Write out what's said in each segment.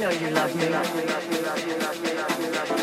Know you love me.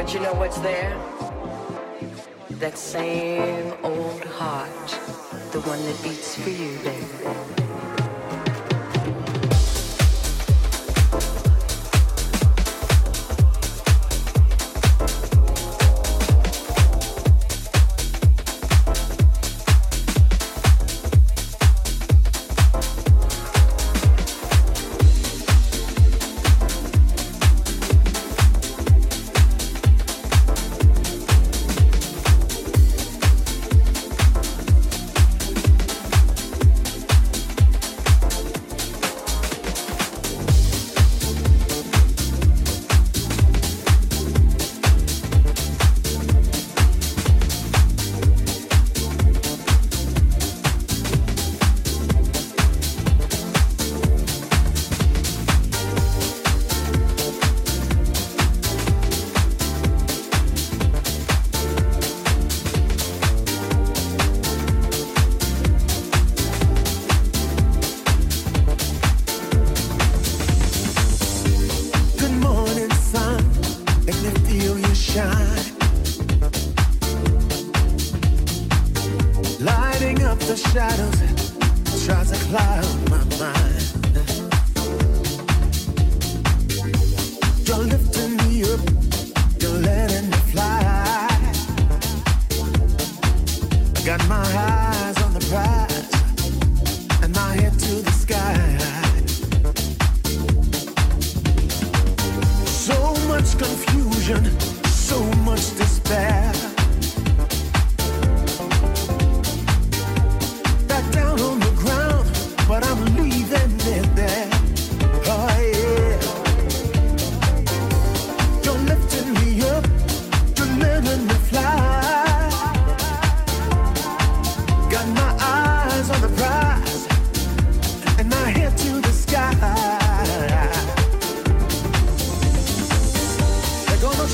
But you know what's there? That same old heart, the one that beats for you, baby.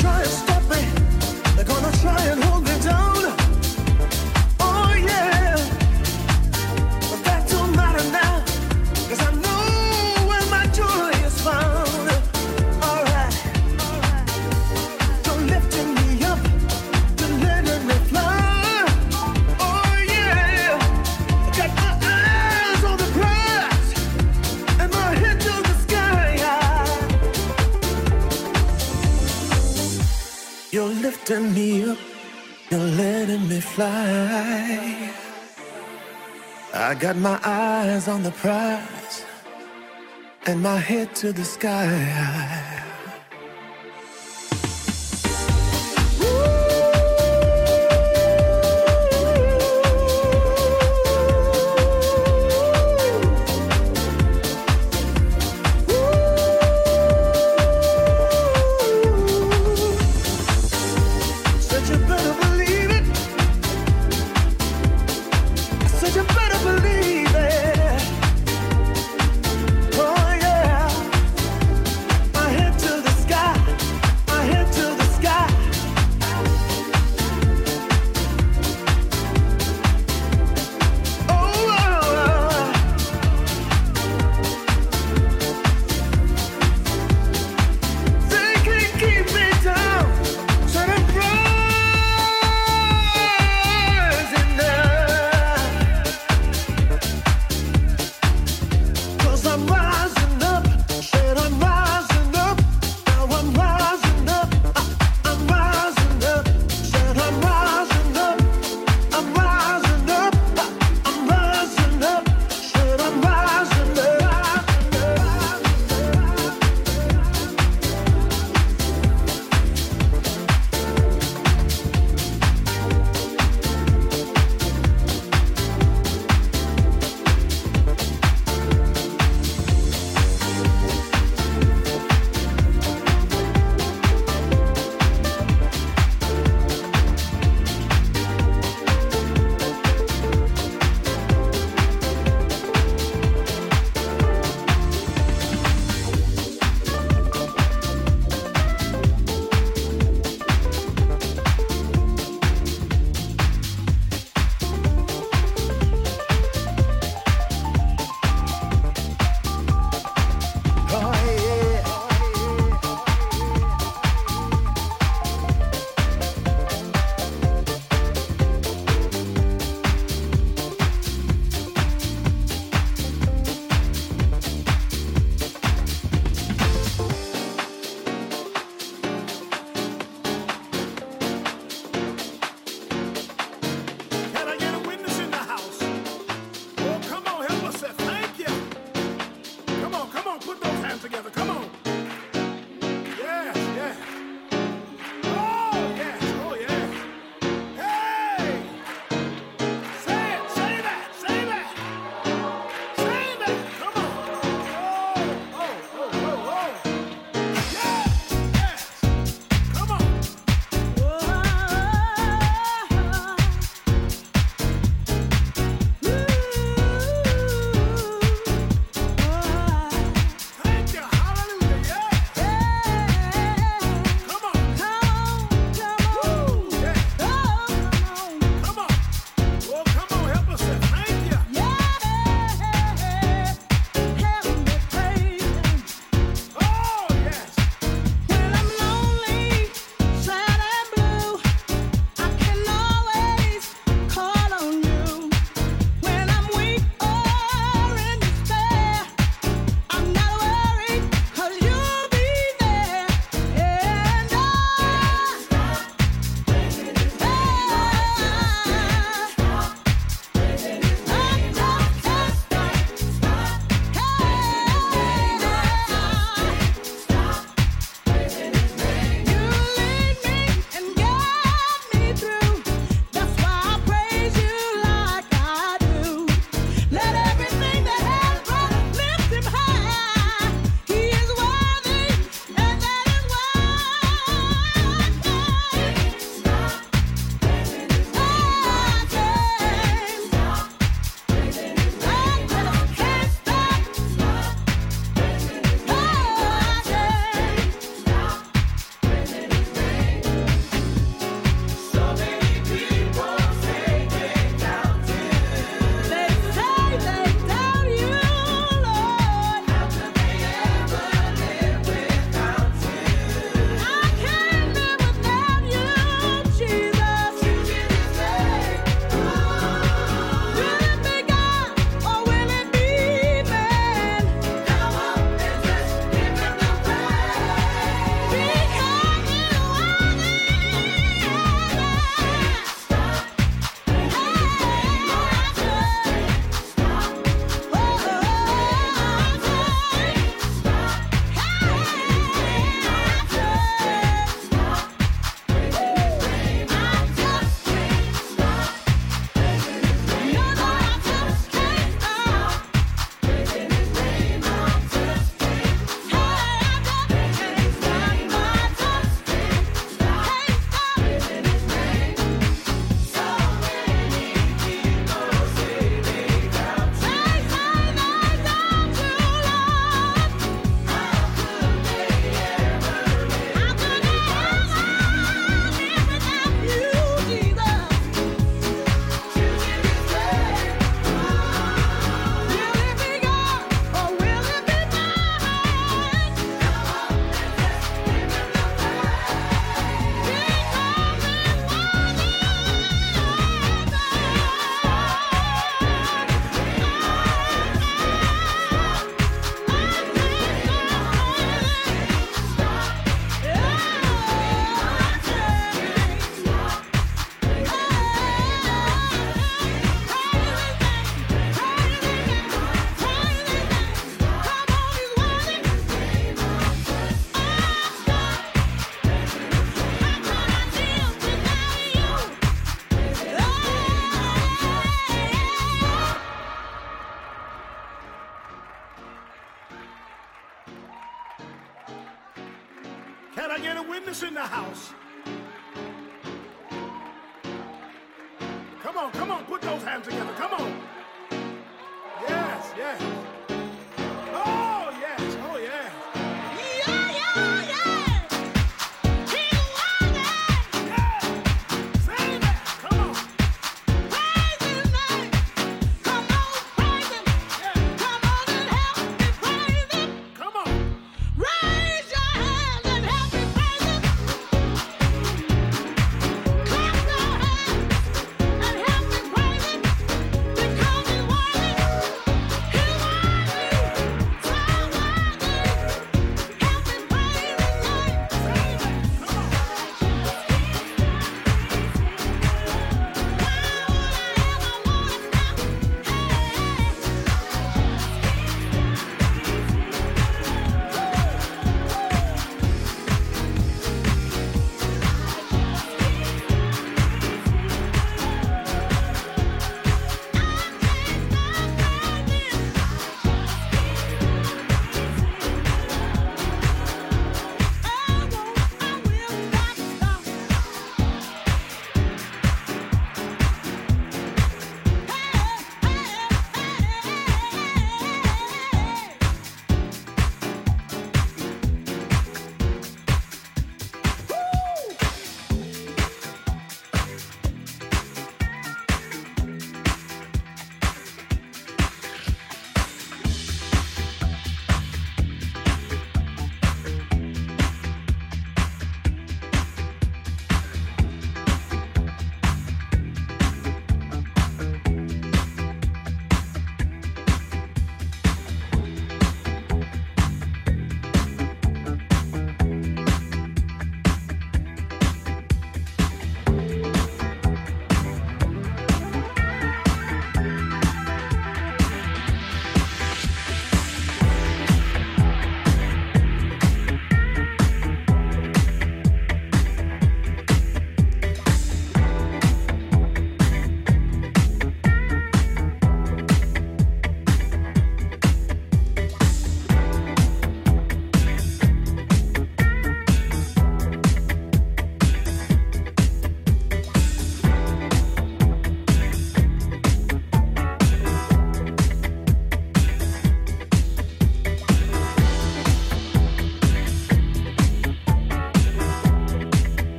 try to stop. me fly. I got my eyes on the prize and my head to the sky.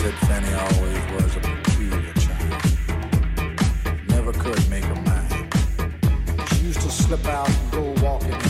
said Fanny always was a peculiar child. Never could make her mind. She used to slip out and go walking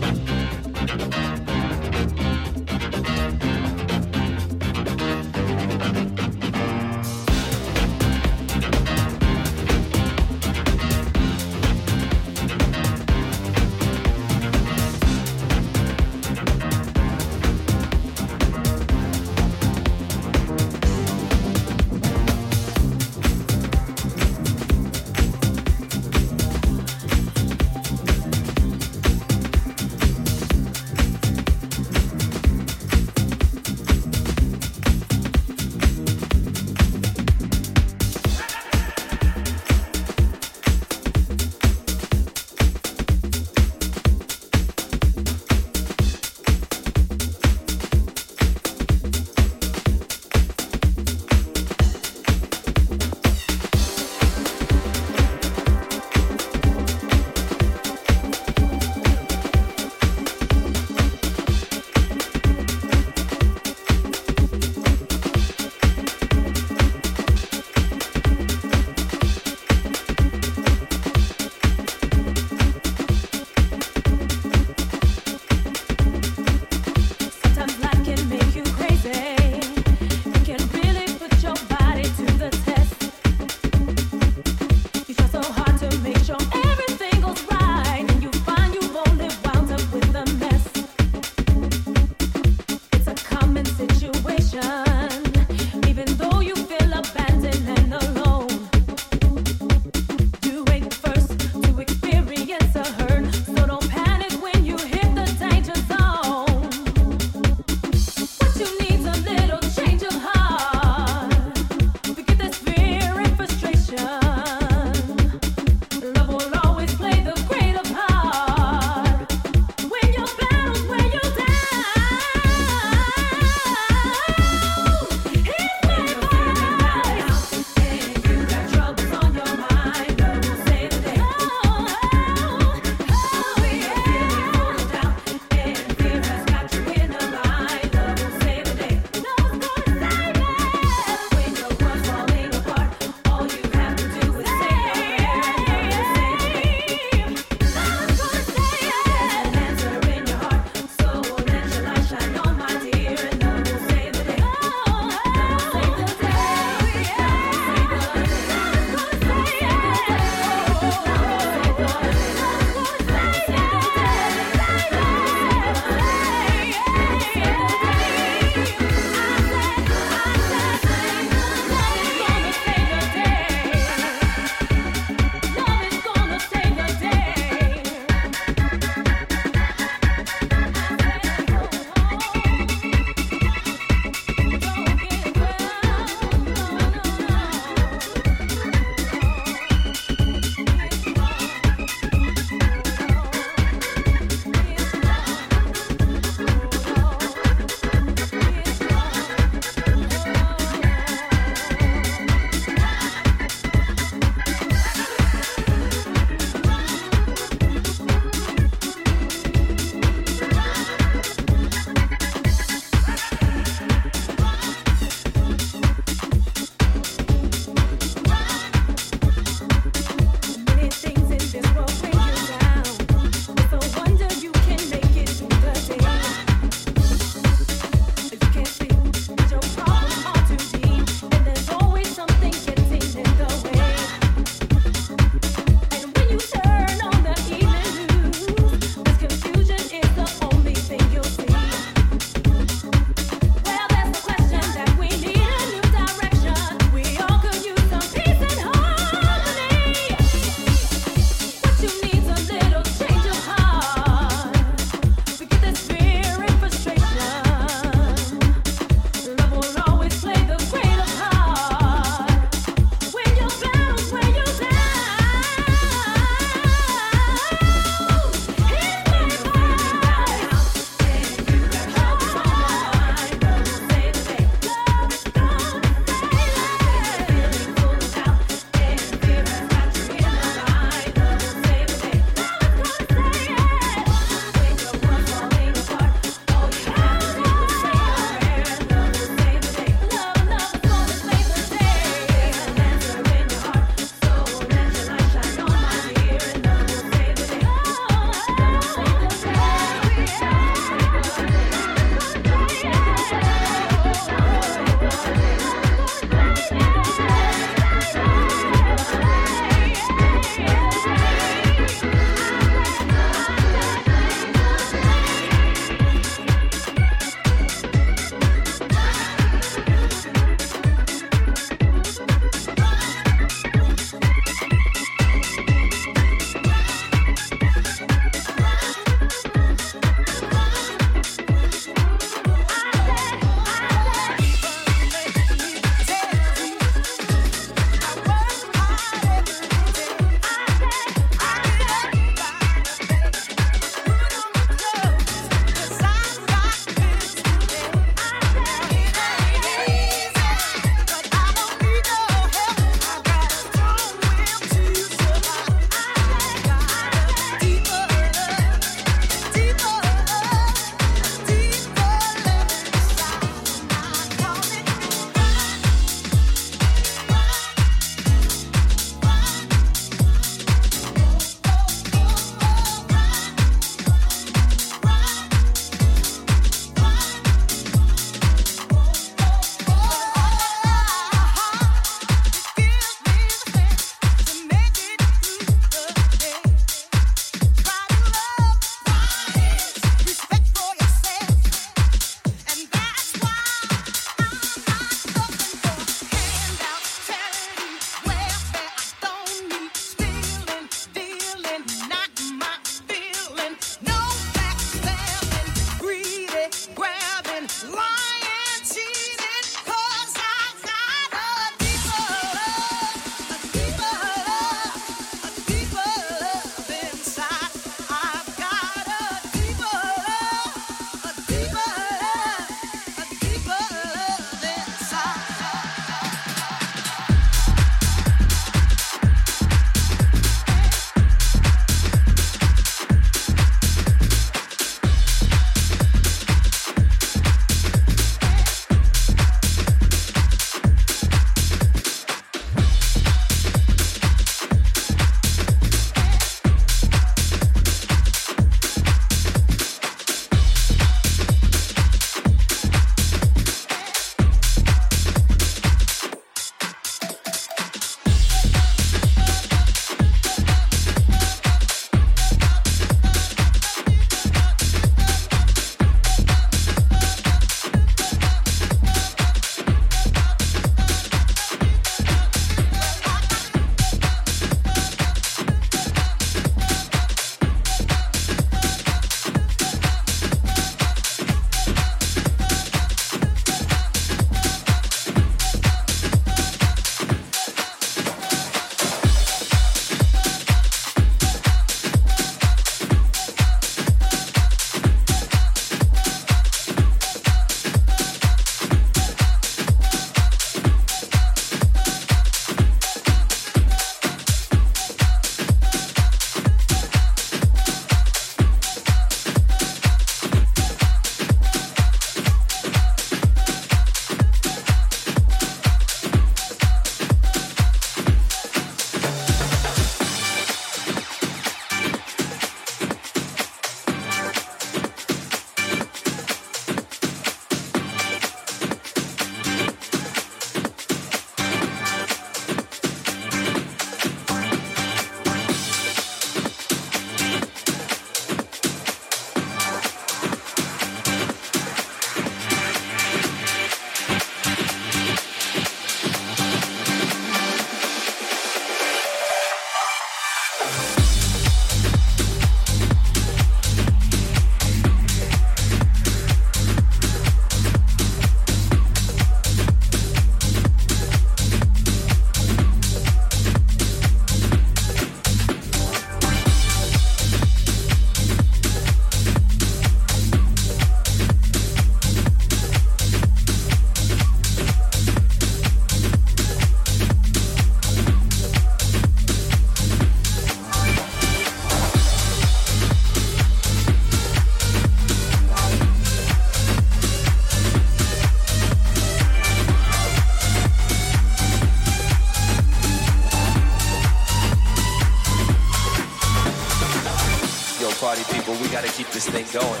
gotta keep this thing going.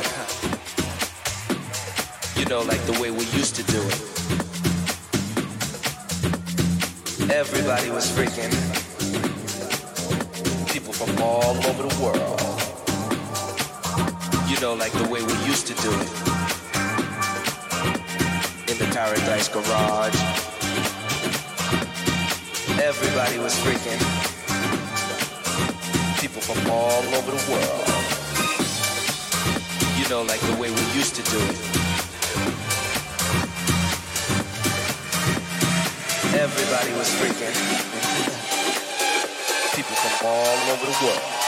You know, like the way we used to do it. Everybody was freaking. People from all over the world. You know, like the way we used to do it. In the Paradise Garage. Everybody was freaking. People from all over the world. You know, like the way we used to do it. Everybody was freaking. People from all over the world.